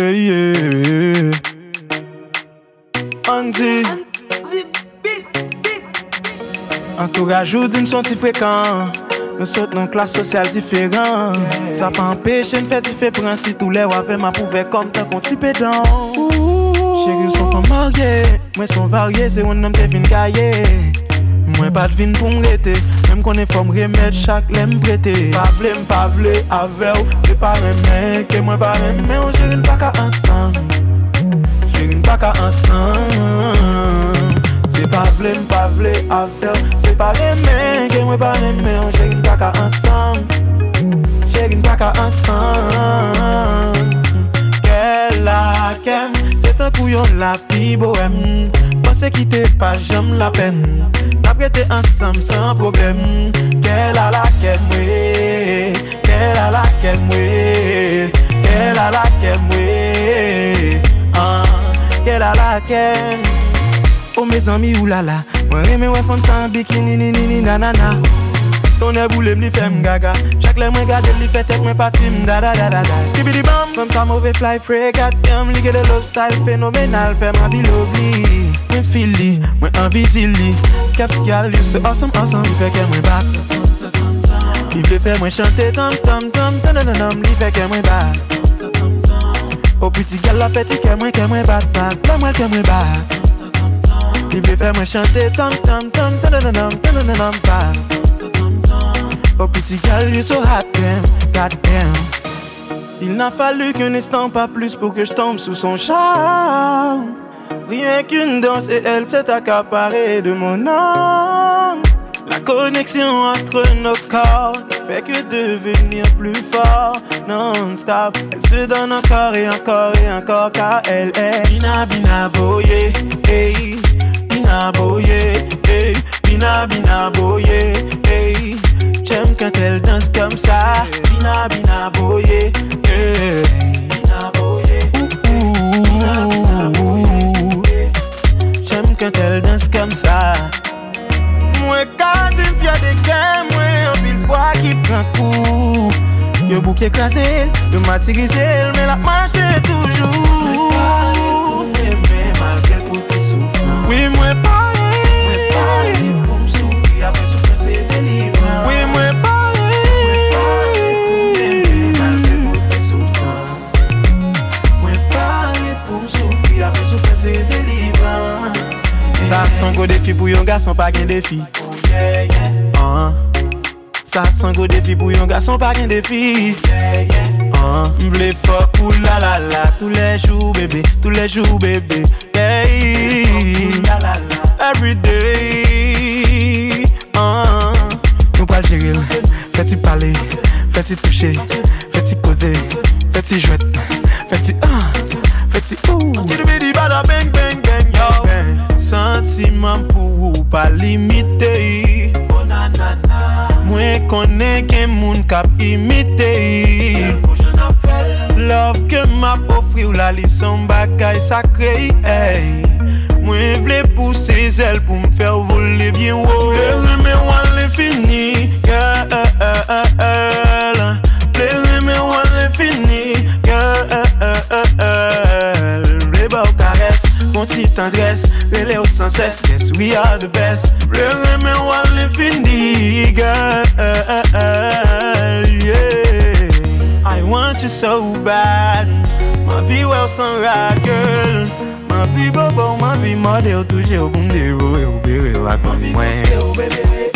Hey, yeah. Andy. Entourage ou d'une son ti fréquent. Nous sautons dans classe sociale différente. Ça pas empêche de faire prendre si tous les wafes m'a prouvé comme tant qu'on ti pédant. Chérie sont pas mariés. Moi sont variés. C'est un homme te fin caillé Mwen hmm. pat vin pou mrete Mwen konen fòm remet chak lèm prete. Pavle mpavle ave ou Se pare men ke mwen pare men Ou jirin baka ansan. Jirin baka ansan. Se pavle mpavle ave ou Se pare men ke mwen pare men Ou jirin baka ansan. Jirin baka ansan. Kè la kem Se tan pou yon la fi boem Pense ki te pa jam la pen Na prete ansam san problem Ke la la kem we Ke la la kem we Ke la la kem we Ke la la kem Oh mes amis oulala. Mwen reme wè fon bikini ni ni ni nanana. Tonè boule m li fè m gaga. Chak lè mwen gade li fè tek mwen pati m da da da da da. Skibidi bam. Fèm sa mouve fly fregat Yam li ge de love style fenomenal Fè ma vi lovely Mwen feel li, mwen anvi zil li Kap gal you so awesome awesome. Li fè ke mwen bat Li vle fè mwen chante tam tam tam Tananam li fè ke mwen bat O piti gal la fè ti ke mwen ke mwen bat bat La mwen ke mwen bat Li vle fè mwen chante tam tam tam Tananam tananam bat Oh petit gal, you so hot damn, god damn Il n'a fallu qu'un instant, pas plus pour que je tombe sous son charme. Rien qu'une danse et elle s'est accaparée de mon âme. La connexion entre nos corps ne fait que devenir plus fort. Non-stop, elle se donne encore et encore et encore car elle est Bina hey. Bina Boye, hey. Bina hey. J'aime quand elle danse comme ça. Bina Bina Boye, pran kou Yo bouk ekraze el, yo matirize el Men la manche toujou Mwen pare pou m'eme malgré pou te soufran Oui mwen pare Mwen pare pou m'soufri apre soufran se delivran Oui mwen pare Mwen pare pou m'eme malgré pou te soufran Mwen pare pou m'soufri apre soufran se delivran Sa son go defi pou yon gason pa gen defi oh, yeah, yeah. uh, Sa son go defi pou yon gason pa gen defi yeah, yeah. uh, fok ou la la la Tous les jours bébé, tous les jours bébé hey. la, la, la. Every day uh, Nou pal jiril, fè ti pale Fè ti touche, fè ti koze Fè ti jwet, fè ti ah Fè ti ou Kidibidi bada bang bang bang yo? Sentiment pou ou pa limite imite Love ke map ofri ou la li bagay sakre hey. Mwen vle pousse zel pou m fè ou vole bien wou Vle reme wan le fini Girl. Vle reme wan le fini Girl. Vle ba ou kares Vele ou sans cesse. Yes we are the best. Vle reme wan le fini Girl Yeah. I want you so bad. Ma vie ou sans ragel Ma vie bobo, ma vie mode ou touche ou boum de ou ou bere ou ak mwen Ou bébé, eh, eh, ou bébé